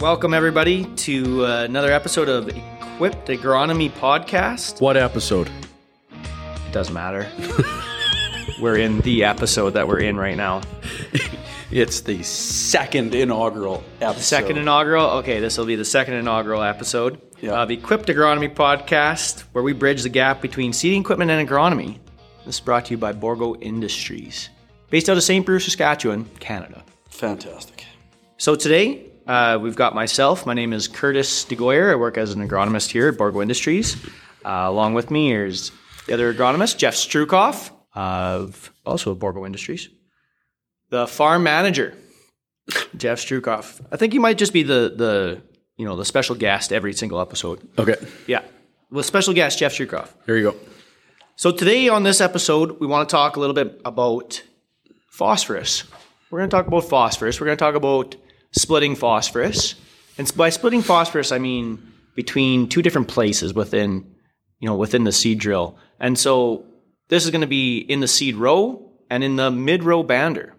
Welcome, everybody, to uh, another episode of Equipped Agronomy Podcast. What episode? It doesn't matter. we're in the episode that we're in right now. It's the second inaugural episode. Second inaugural. Okay, this will be the second inaugural episode Yeah. of Equipped Agronomy Podcast, where we bridge the gap between seeding equipment and agronomy. This is brought to you by Bourgault Industries, based out of St. Brieux, Saskatchewan, Canada. Fantastic. So today, uh, we've got myself. My name is Curtis DeGoyer. I work as an agronomist here at Bourgault Industries. Uh, along with me is the other agronomist, Jeff Strukoff, of also of Bourgault Industries. The farm manager, Jeff Strukoff. I think you might just be the the you know the special guest every single episode. Okay, Yeah, well, special guest Jeff Strukoff. There you go. So today on this episode, we want to talk a little bit about phosphorus. We're going to talk about phosphorus. We're going to talk about splitting phosphorus. And by splitting phosphorus, I mean between two different places within, you know, within the seed drill. And so this is going to be in the seed row and in the mid row bander.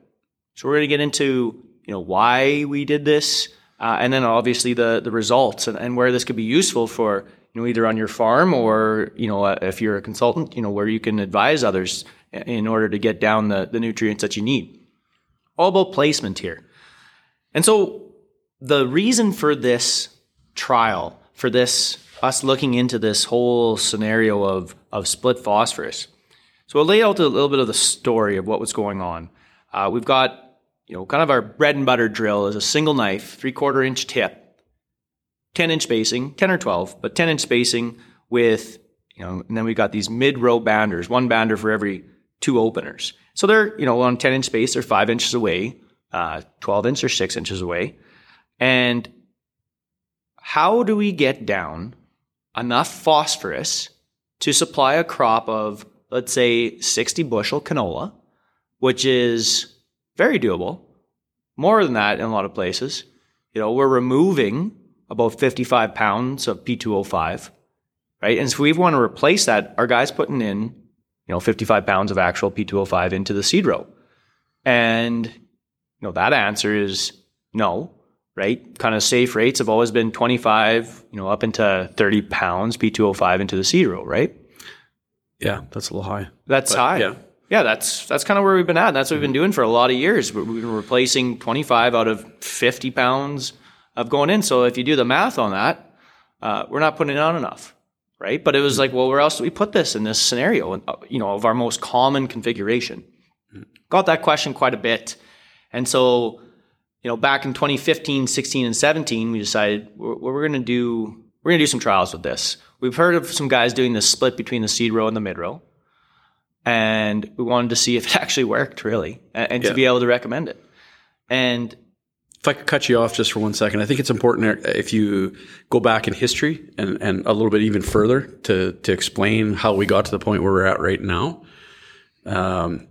So we're going to get into, you know, why we did this, uh, and then obviously the the results and, and where this could be useful for, you know, either on your farm or, you know, uh, if you're a consultant, you know, where you can advise others in order to get down the, the nutrients that you need. All about placement here. And so the reason for this trial, for this, us looking into this whole scenario of, of split phosphorus. So I'll lay out a little bit of the story of what was going on. Uh, we've got, you know, kind of our bread and butter drill is a single knife, three quarter inch tip, 10 inch spacing, 10 or 12, but 10 inch spacing with, you know, and then we've got these mid row banders, one bander for every two openers. So they're, you know, on 10 inch space, they're five inches away, uh, 12 inches or six inches away. And how do we get down enough phosphorus to supply a crop of, let's say, 60 bushel canola, which is very doable, more than that in a lot of places. You know, we're removing about 55 pounds of P2O5, right? And so we want to replace that. Our guy's putting in, you know, 55 pounds of actual P2O5 into the seed row. And, know, that answer is no, right? Kind of safe rates have always been 25, you know, up into 30 pounds P2O5 into the row, right? Yeah, that's a little high. That's But, high. yeah. Yeah, that's that's kind of where we've been at. That's what we've been doing for a lot of years. We- We've been replacing 25 out of 50 pounds of going in. So if you do the math on that, uh, we're not putting on enough, right? But it was like, well, where else do we put this in this scenario? Uh, You know, of our most common configuration. Got that question quite a bit, and so you know, back in 2015, 16, and 17, we decided we're, we're going to do we're going to do some trials with this. We've heard of some guys doing the split between the seed row and the mid row, and we wanted to see if it actually worked, really, and, and Yeah. to be able to recommend it. And If I could cut you off just for one second, I think it's important if you go back in history and, and a little bit even further to, to explain how we got to the point where we're at right now. Um,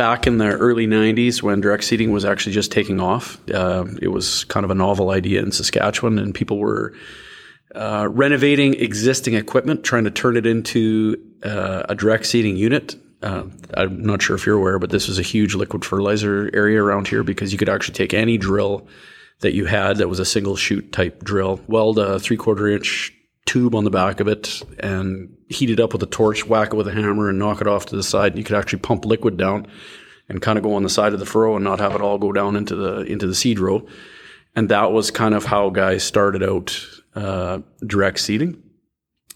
back in the early 90s when direct seeding was actually just taking off, uh, it was kind of a novel idea in Saskatchewan, and people were uh, renovating existing equipment, trying to turn it into uh, a direct seeding unit. Uh, I'm not sure if you're aware, but this was a huge liquid fertilizer area around here because you could actually take any drill that you had that was a single shoot type drill, weld a three quarter inch tube on the back of it, and heat it up with a torch, whack it with a hammer, and knock it off to the side. And You could actually pump liquid down and kind of go on the side of the furrow and not have it all go down into the into the seed row. And that was kind of how guys started out uh, direct seeding.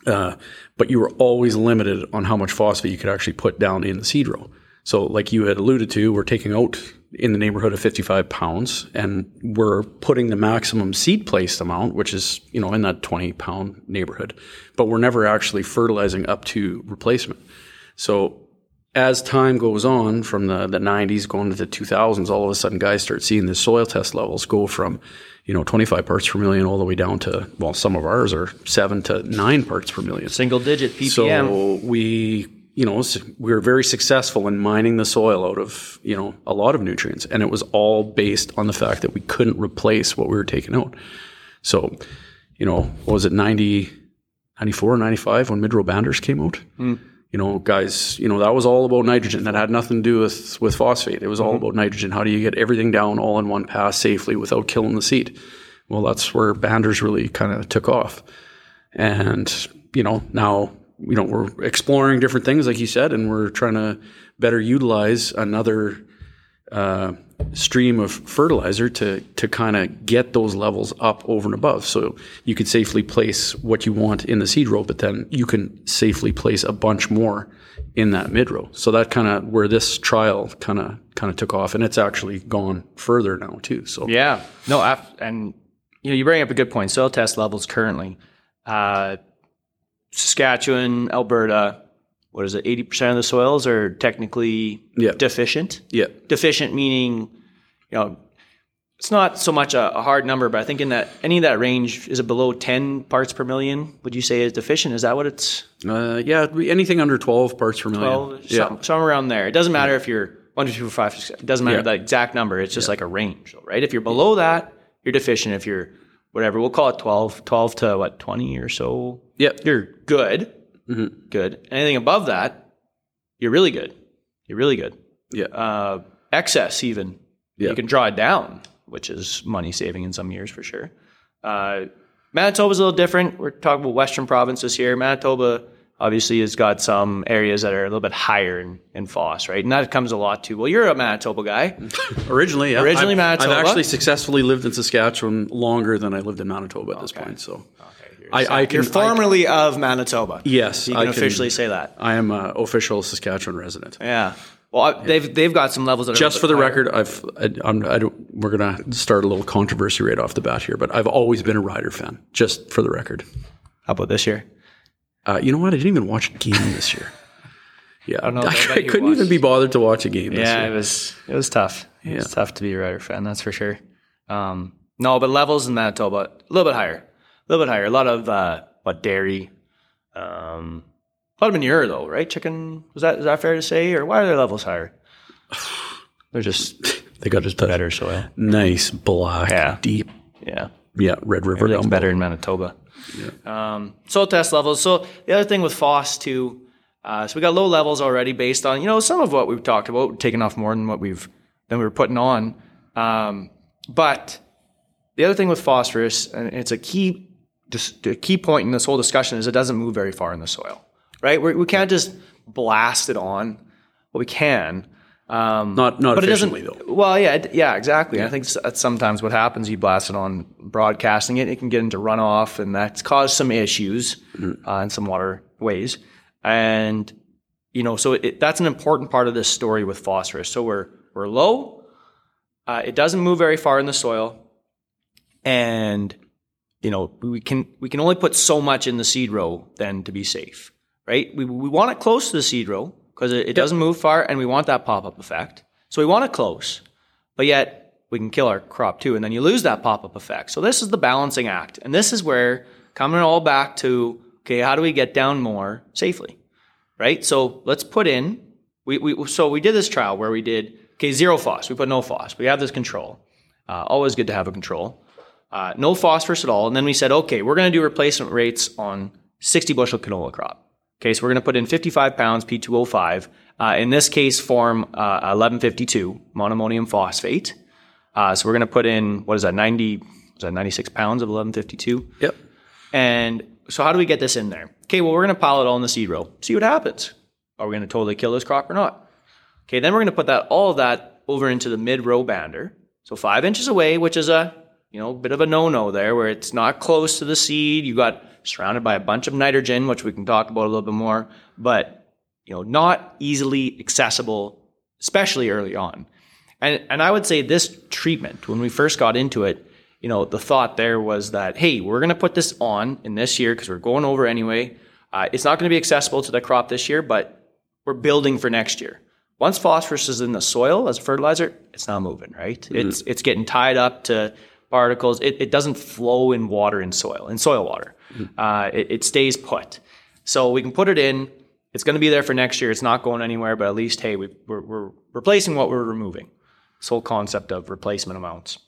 Uh, but you were always limited on how much phosphate you could actually put down in the seed row. So, like you had alluded to, we're taking out in the neighborhood of 55 pounds, and we're putting the maximum seed placed amount, which is you know in that 20 pound neighborhood. But we're never actually fertilizing up to replacement. So as time goes on from the, the 90s going into the 2000s, all of a sudden guys start seeing the soil test levels go from, you know, 25 parts per million all the way down to, well, some of ours are seven to nine parts per million. single digit ppm. So we, you know, we were very successful in mining the soil out of, you know, a lot of nutrients. And it was all based on the fact that we couldn't replace what we were taking out. So, you know, what was it 90, 94, 95 when mid-row banders came out? Hmm. You know, guys, you know, that was all about nitrogen. That had nothing to do with, with phosphate. It was all hmm. about nitrogen. How do you get everything down all in one pass safely without killing the seed? Well, that's where banders really kind of took off. And, you know, now, you know, we're exploring different things, like you said, and we're trying to better utilize another uh, stream of fertilizer to to kind of get those levels up over and above. So you could safely place what you want in the seed row, but then you can safely place a bunch more in that mid row. So that kind of where this trial kind of kind of took off, and it's actually gone further now too. So Yeah. No, af- and you know, you bring up a good point. Soil test levels currently, uh, Saskatchewan, Alberta, what is it? Eighty percent of the soils are technically Yeah. deficient. yeah, Deficient meaning, you know, it's not so much a, a hard number, but I think in that any of that range is it below ten parts per million? Would you say is deficient? Is that what it's? uh, yeah, anything under twelve parts per million. Well, yeah, some, somewhere around there. It doesn't matter if you're one, two, three, four, five, six. It doesn't matter Yeah. the exact number. It's just like a range, right? If you're below that, you're deficient. If you're whatever, we'll call it 12, 12 to what, 20 or so. Yep. You're good. Mm-hmm. Good. Anything above that, you're really good. You're really good. yeah, Uh, excess, even. Yeah. You can draw it down, which is money saving in some years for sure. Uh, Manitoba's a little different. We're talking about Western provinces here. Manitoba obviously has got some areas that are a little bit higher in, in phos, right? And that comes a lot to, well, you're a Manitoba guy. Originally, yeah. Originally I've, Manitoba. I've actually successfully lived in Saskatchewan longer than I lived in Manitoba at this point. So, I, I can. You're formerly of Manitoba. yes, You I can officially say that. I am an official Saskatchewan resident. Yeah. Well, I, they've they've got some levels that are Just for the higher. record, I've I, I'm, I don't. We're gonna start a little controversy right off the bat here, but I've always been a Rider fan. Just for the record, How about this year? Uh, you know what? I didn't even watch a game this year. Yeah, I, know if I, couldn't even be bothered to watch a game this Yeah, year. it was it was tough. It Yeah. was tough to be a Rider fan, that's for sure. Um, no, but levels in Manitoba a little bit higher, a little bit higher. A lot of uh, what dairy, um, a lot of manure though, right? Chicken was that is that fair to say, or why are their levels higher? They're just They got just better soil. nice black, Yeah. deep, Yeah, yeah, Red River down better in Manitoba. Um, soil test levels. So the other thing with phos too. Uh, so we got low levels already based on you know some of what we've talked about, taking off more than what we've than we were putting on. Um, but the other thing with phosphorus, and it's a key just a key point in this whole discussion, is it doesn't move very far in the soil. Right? We're, we can't just blast it on. Well, we can. Um, Not not but it doesn't. though. Well, yeah, it- yeah, exactly. I think that's sometimes what happens. You blast it on broadcasting it, it can get into runoff, and that's caused some issues Mm-hmm. uh, in some waterways. And you know, so it, that's an important part of this story with phosphorus. So we're we're low. Uh, it doesn't move very far in the soil, and you know we can we can only put so much in the seed row then to be safe, right? We we want it close to the seed row because it, it doesn't move far, and we want that pop up effect. So we want it close, but yet we can kill our crop too, and then you lose that pop up effect. So this is the balancing act, and this is where coming all back to okay, how do we get down more safely, right? So let's put in we, we so we did this trial where we did okay zero phos, we put no phos, we have this control. Uh, always good to have a control. Uh, no phosphorus at all, and then we said okay, we're going to do replacement rates on 60 bushel canola crop. Okay, so we're going to put in 55 pounds P2O5. Uh, in this case, form uh, 1152 monoammonium phosphate. Uh, so we're going to put in what is that 90? Is that 96 pounds of 1152? Yep. And so how do we get this in there? Okay, well, we're going to pile it all in the seed row. See what happens. Are we going to totally kill this crop or not? Okay, then we're going to put that all of that over into the mid row bander. So five inches away, which is a you know bit of a no no there, where it's not close to the seed. You got surrounded by a bunch of nitrogen, which we can talk about a little bit more, but you know not easily accessible, especially early on. And and I would say this treatment, when we first got into it, you know, the thought there was that hey, we're going to put this on in this year because we're going over anyway. Uh, it's not going to be accessible to the crop this year, but we're building for next year. Once phosphorus is in the soil as a fertilizer, it's not moving, right? It's it's getting tied up to particles. It, it doesn't flow in water in soil, in soil water. Uh, it, it stays put. So we can put it in. It's going to be there for next year. It's not going anywhere, but at least, hey, we, we're, we're replacing what we're removing. This whole concept of replacement amounts.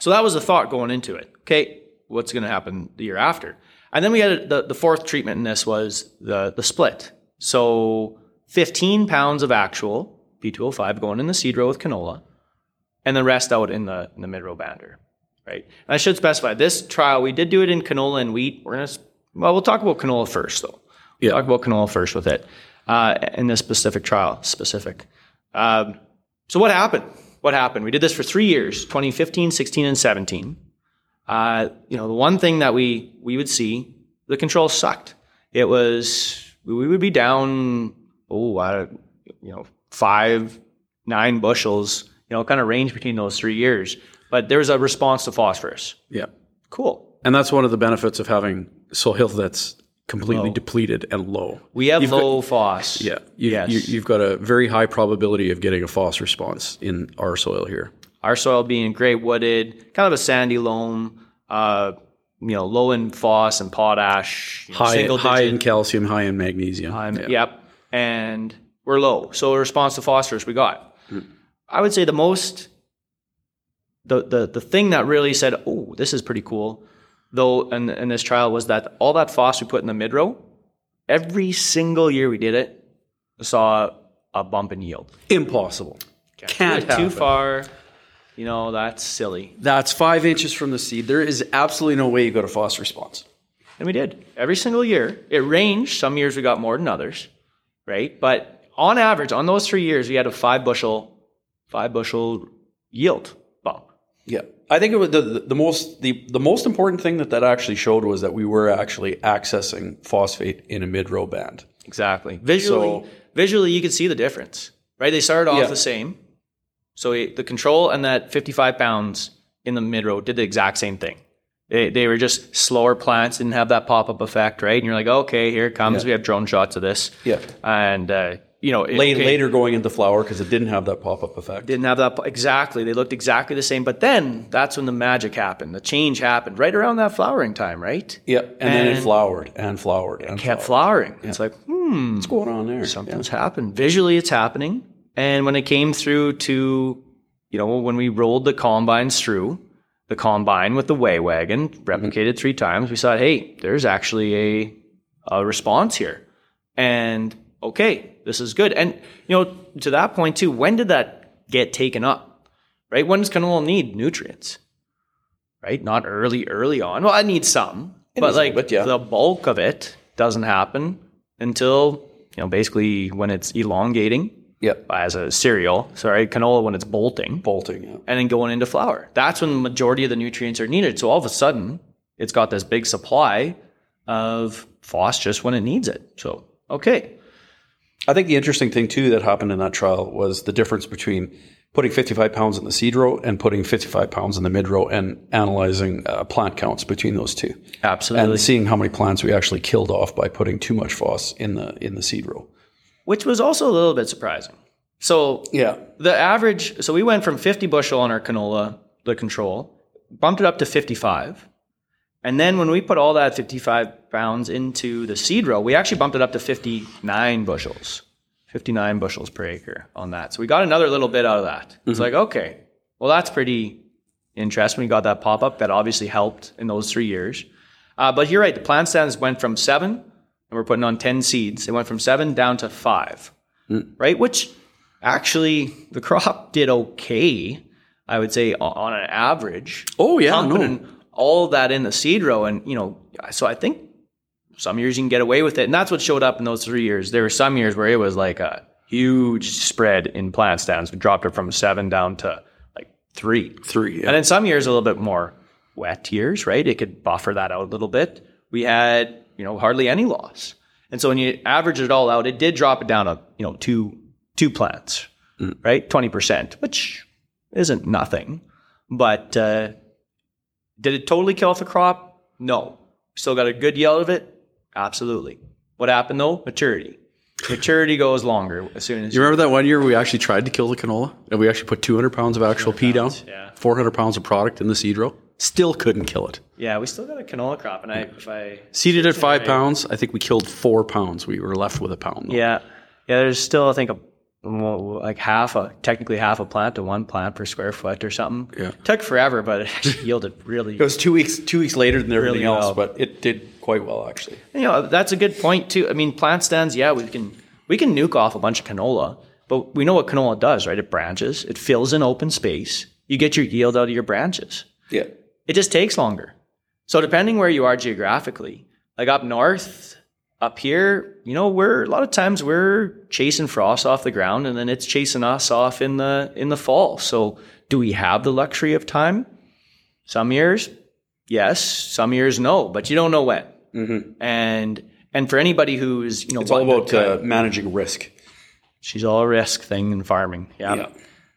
So that was the thought going into it. Okay, what's going to happen the year after? And then we had the, the fourth treatment in this was the, the split. So 15 pounds of actual P2O5 going in the seed row with canola, and the rest out in the in the mid row bander, right? And I should specify this trial. We did do it in canola and wheat. We're gonna well, we'll talk about canola first, though. Yeah. Talk about canola first with it uh, in this specific trial. Specific. Um, so what happened? What happened? We did this for three years: 2015, 16, and 17. Uh, you know, the one thing that we we would see, the control sucked. It was we would be down. Oh, I don't- you know, five, nine bushels. You know, kind of range between those three years. But there's a response to phosphorus. Yeah. Cool. And that's one of the benefits of having soil health that's completely depleted and low. We have low phos. Yeah. You, Yes. you, you've got a very high probability of getting a phos response in our soil here. Our soil being gray wooded, kind of a sandy loam, uh, you know, low in phos and potash, you know, High, high in calcium, high in magnesium. Um, Yeah. Yep. And we're low. So a response to phosphorus we got. Hmm. I would say the most the, the the thing that really said, oh, this is pretty cool, though in, in this trial was that all that phos we put in the mid row, every single year we did it, saw a bump in yield. Impossible. Can't Do it too happen. far. You know, that's silly. That's five inches from the seed. There is absolutely no way you got a phos response. And we did every single year. It ranged. Some years we got more than others, right? But on average, on those three years, we had a five bushel, five bushel yield bump. Yeah, I think it was the, the, the most the, the most important thing that that actually showed was that we were actually accessing phosphate in a mid row band. Exactly. Visually, So- visually, you could see the difference, right? They started off Yeah. the same. So the control and that 55 pounds in the mid row did the exact same thing. They, they were just slower plants, didn't have that pop up effect, right? And you're like, okay, here it comes. Yeah. We have drone shots of this. Yeah. And, uh, you know, it- Later, okay, later going into flower because it didn't have that pop up effect. didn't have that exactly. They looked exactly the same. But then that's when the magic happened. The change happened right around that flowering time, right? Yeah, and, then it flowered and flowered and Kept flowered. flowering. It's like, hmm, What's going on there? something's happened. Visually, it's happening. And when it came through to, you know, when we rolled the combines through, the combine with the weigh wagon, replicated three times, we saw, hey, there's actually a, a response here. And okay, this is good. And, you know, to that point too, when did that get taken up? Right? When does canola need nutrients? Right? Not early, early on. Well, I need some, but like bit, yeah. the bulk of it doesn't happen until, you know, basically when it's elongating Yep. Uh, as a cereal, sorry, canola when it's bolting bolting. Yeah. and then going into flower. That's when the majority of the nutrients are needed. So all of a sudden, it's got this big supply of phos just when it needs it. So, okay. I think the interesting thing too that happened in that trial was the difference between putting 55 pounds in the seed row and putting 55 pounds in the mid row and analyzing uh, plant counts between those two Absolutely. and seeing how many plants we actually killed off by putting too much phos in the in the seed row. Which was also a little bit surprising. So Yeah, the average, so we went from 50 bushel on our canola, the control, bumped it up to 55. And then when we put all that 55 pounds into the seed row, we actually bumped it up to 59 bushels, 59 bushels per acre on that. So we got another little bit out of that. It's like, okay, well, that's pretty interesting. We got that pop up that obviously helped in those three years. Uh, but you're right, the plant stands went from seven, and we're putting on 10 seeds. It went from seven down to five, right? Which actually the crop did okay, I would say, on an average Oh yeah, no. All that in the seed row. And, you know, so I think some years you can get away with it. And that's what showed up in those three years. There were some years where it was like a huge spread in plant stands. We dropped it from seven down to like three. Three. Yeah. And then some years a little bit more wet years, right? It could buffer that out a little bit. We had, you know, hardly any loss. And so when you average it all out, it did drop it down to, you know, two two plants, right? 20%, which isn't nothing. But uh, did it totally kill off the crop? No. Still got a good yield of it? Absolutely. What happened though? Maturity. Maturity goes longer as soon as You remember that one year we actually tried to kill the canola and we actually put 200 pounds of actual pea down, yeah. 400 pounds of product in the seed row. Still couldn't kill it. Yeah, we still got a canola crop, and I if I Seeded at five pounds, I think we killed four pounds. We were left with a pound. though. Yeah, yeah. There's still I think a like half a technically half a plant to one plant per square foot or something. Yeah. took forever, but it actually yielded really. It was two weeks two weeks later than everything Really else, well. but it did quite well actually. You know, that's a good point too. I mean, plant stands. Yeah, we can we can nuke off a bunch of canola, but we know what canola does, right? It branches. It fills in open space. You get your yield out of your branches. Yeah. it just takes longer. So depending where you are geographically, like up north, up here, you know, we're a lot of times we're chasing frost off the ground and then it's chasing us off in the in the fall. So do we have the luxury of time? Some years, yes. Some years, no. But you don't know when. And and for anybody who's you know It's all about uh, managing risk. She's all a risk thing in farming. Yeah. Yeah.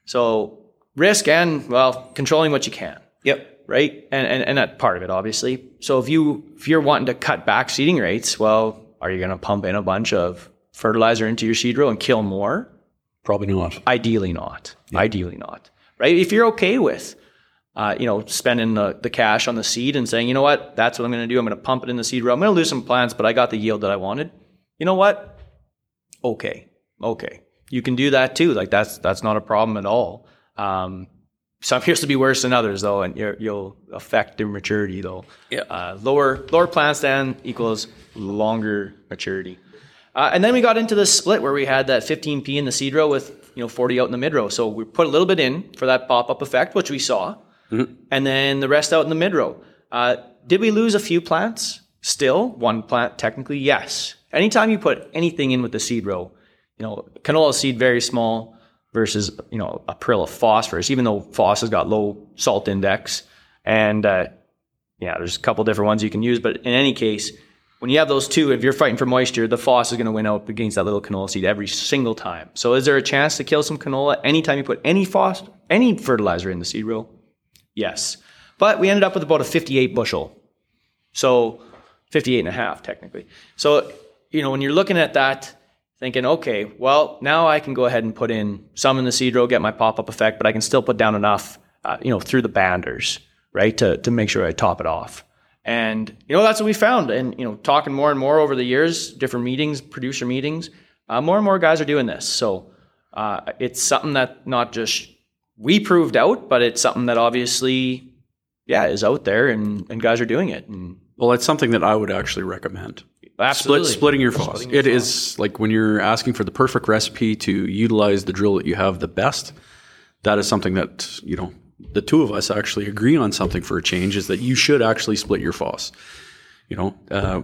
So risk and well, controlling what you can, Yep. right? And and and that part of it, obviously. So if you if you're wanting to cut back seeding rates, well, are you going to pump in a bunch of fertilizer into your seed row and kill more? Probably not. Ideally not. Ideally not. Right? If you're okay with uh, you know, spending the, the cash on the seed and saying, you know what, that's what I'm going to do. I'm going to pump it in the seed row. I'm going to lose some plants, but I got the yield that I wanted. You know what? Okay, okay, you can do that too. Like that's that's not a problem at all. Um, some years to be worse than others though, and you're, you'll affect their maturity though. Yeah. Uh, lower lower plant stand equals longer maturity. Uh, and then we got into this split where we had that 15p in the seed row with you know 40 out in the mid row. So we put a little bit in for that pop up effect, which we saw, and then the rest out in the mid row. Uh, did we lose a few plants? Still, one plant technically, yes. Anytime you put anything in with the seed row, you know, canola seed very small versus you know a prill of phosphorus. Even though phos has got low salt index, and uh, yeah, there's a couple different ones you can use. But in any case, when you have those two, if you're fighting for moisture, the phos is going to win out against that little canola seed every single time. So is there a chance to kill some canola anytime you put any phos, any fertilizer in the seed row? Yes. But we ended up with about a 58 bushel. So 58 and a half technically. So, you know, when you're looking at that, thinking, okay, well, now I can go ahead and put in some in the seed row, get my pop-up effect, but I can still put down enough, uh, you know, through the banders, right, to, to make sure I top it off. And, you know, that's what we found. And, you know, talking more and more over the years, different meetings, producer meetings, uh, more and more guys are doing this. So uh, it's something that not just we proved out, but it's something that obviously, yeah, is out there and, and guys are doing it. And Well, it's something that I would actually recommend. Absolutely. Split, splitting your phos. It is like when you're asking for the perfect recipe to utilize the drill that you have the best. That is something that you know the two of us actually agree on something for a change is that you should actually split your phos. You know, uh,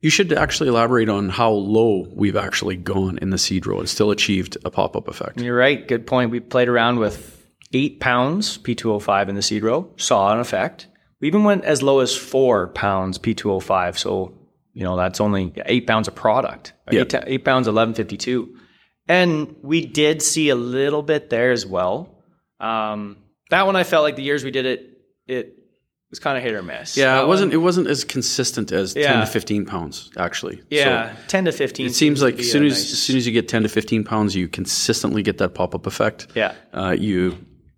you should actually elaborate on how low we've actually gone in the seed row and still achieved a pop up effect. You're right. Good point. We played around with eight pounds P2O5 in the seed row, saw an effect. We even went as low as four pounds P2O5. So, you know, that's only eight pounds of product. Yeah. Eight, eight pounds, 1152. And we did see a little bit there as well. Um, that one I felt like the years we did it, it was kind of hit or miss. Yeah, That it wasn't. one- It wasn't as consistent as ten to fifteen pounds actually. So yeah, 10 to 15. it seems like as soon as nice- as soon as you get ten to fifteen pounds, you consistently get that pop up effect. Yeah. uh, you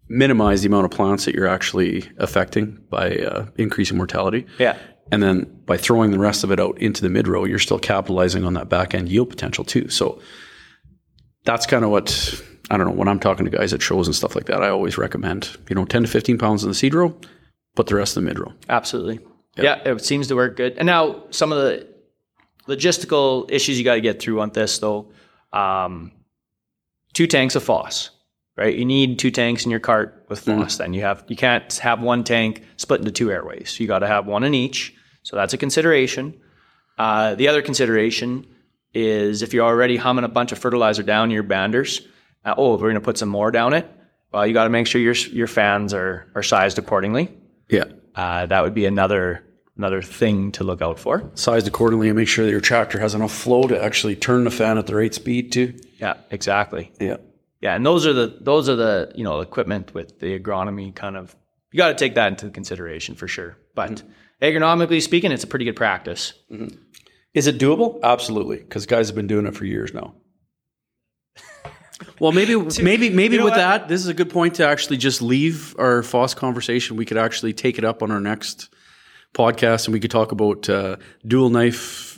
minimize the amount of plants that you're actually affecting by uh, increasing mortality. Yeah. And then by throwing the rest of it out into the mid row, you're still capitalizing on that back end yield potential too. So that's kind of what I don't know when I'm talking to guys at shows and stuff like that. I always recommend you know 10 to 15 pounds in the seed row, put the rest in the mid row. Absolutely. Yeah, it seems to work good. And now some of the logistical issues you got to get through on this though. Um, two tanks of phos, right? You need two tanks in your cart with phos. Then you have you can't have one tank split into two airways. You got to have one in each. So that's a consideration. Uh, the other consideration is if you're already humming a bunch of fertilizer down your banders. Uh, oh, we're going to put some more down it. Well, you got to make sure your your fans are are sized accordingly. Yeah. Uh, that would be another another thing to look out for. Sized accordingly and make sure that your tractor has enough flow to actually turn the fan at the right speed too. Yeah, exactly. Yeah. Yeah, and those are the those are the you know equipment with the agronomy kind of. You got to take that into consideration for sure. But agronomically speaking, it's a pretty good practice. Is it doable? Absolutely, because guys have been doing it for years now. Well, maybe, maybe, maybe know with what? that, this is a good point to actually just leave our phos conversation. We could actually take it up on our next podcast, and we could talk about uh, dual knife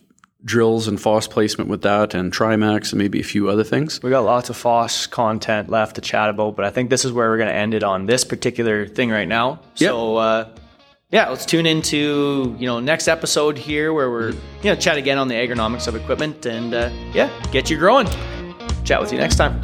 drills and phos placement with that, and Trimax, and maybe a few other things. We got lots of phos content left to chat about, but I think this is where we're going to end it on this particular thing right now. So, uh, yeah, let's tune into you know next episode here where we're you know chat again on the agronomics of equipment and uh, yeah, get you growing. Chat with you next time.